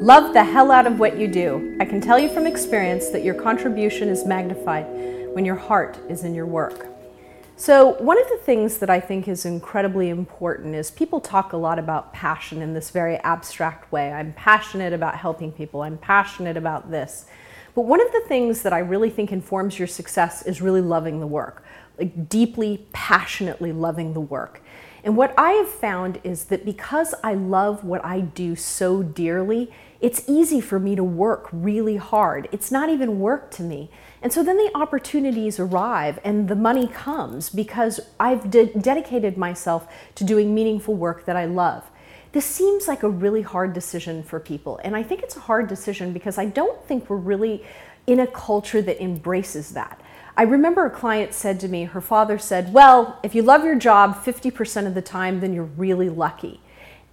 Love the hell out of what you do. I can tell you from experience that your contribution is magnified when your heart is in your work. So, one of the things that I think is incredibly important is people talk a lot about passion in this very abstract way. I'm passionate about helping people, I'm passionate about this. But one of the things that I really think informs your success is really loving the work, like deeply, passionately loving the work. And what I have found is that because I love what I do so dearly, it's easy for me to work really hard. It's not even work to me. And so then the opportunities arrive and the money comes because I've de- dedicated myself to doing meaningful work that I love. This seems like a really hard decision for people. And I think it's a hard decision because I don't think we're really in a culture that embraces that. I remember a client said to me, her father said, Well, if you love your job 50% of the time, then you're really lucky.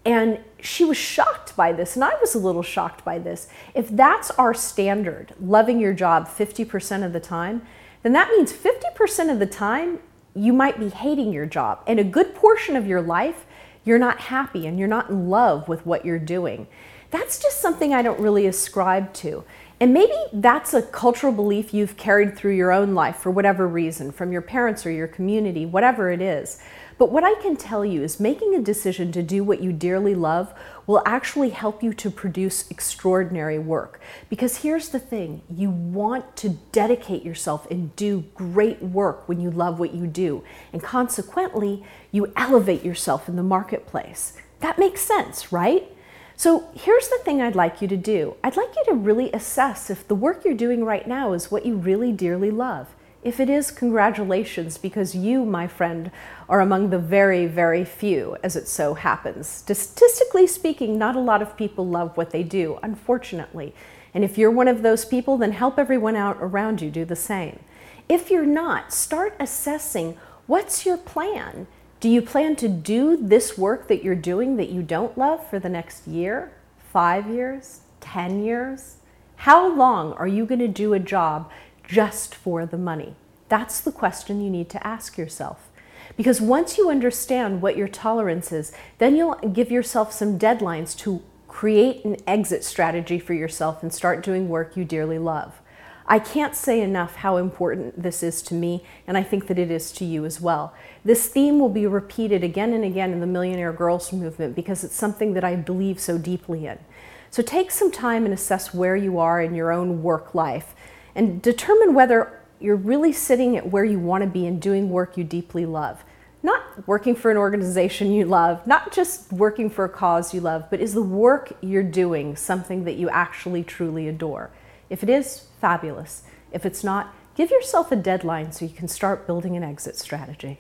And she was shocked by this, and I was a little shocked by this. If that's our standard, loving your job 50% of the time, then that means 50% of the time you might be hating your job. And a good portion of your life, you're not happy and you're not in love with what you're doing. That's just something I don't really ascribe to. And maybe that's a cultural belief you've carried through your own life for whatever reason, from your parents or your community, whatever it is. But what I can tell you is making a decision to do what you dearly love will actually help you to produce extraordinary work. Because here's the thing you want to dedicate yourself and do great work when you love what you do. And consequently, you elevate yourself in the marketplace. That makes sense, right? So here's the thing I'd like you to do I'd like you to really assess if the work you're doing right now is what you really dearly love. If it is, congratulations, because you, my friend, are among the very, very few, as it so happens. Statistically speaking, not a lot of people love what they do, unfortunately. And if you're one of those people, then help everyone out around you do the same. If you're not, start assessing what's your plan? Do you plan to do this work that you're doing that you don't love for the next year, five years, 10 years? How long are you going to do a job just for the money? That's the question you need to ask yourself. Because once you understand what your tolerance is, then you'll give yourself some deadlines to create an exit strategy for yourself and start doing work you dearly love. I can't say enough how important this is to me, and I think that it is to you as well. This theme will be repeated again and again in the Millionaire Girls movement because it's something that I believe so deeply in. So take some time and assess where you are in your own work life and determine whether you're really sitting at where you want to be and doing work you deeply love. Not working for an organization you love, not just working for a cause you love, but is the work you're doing something that you actually truly adore? If it is, fabulous. If it's not, give yourself a deadline so you can start building an exit strategy.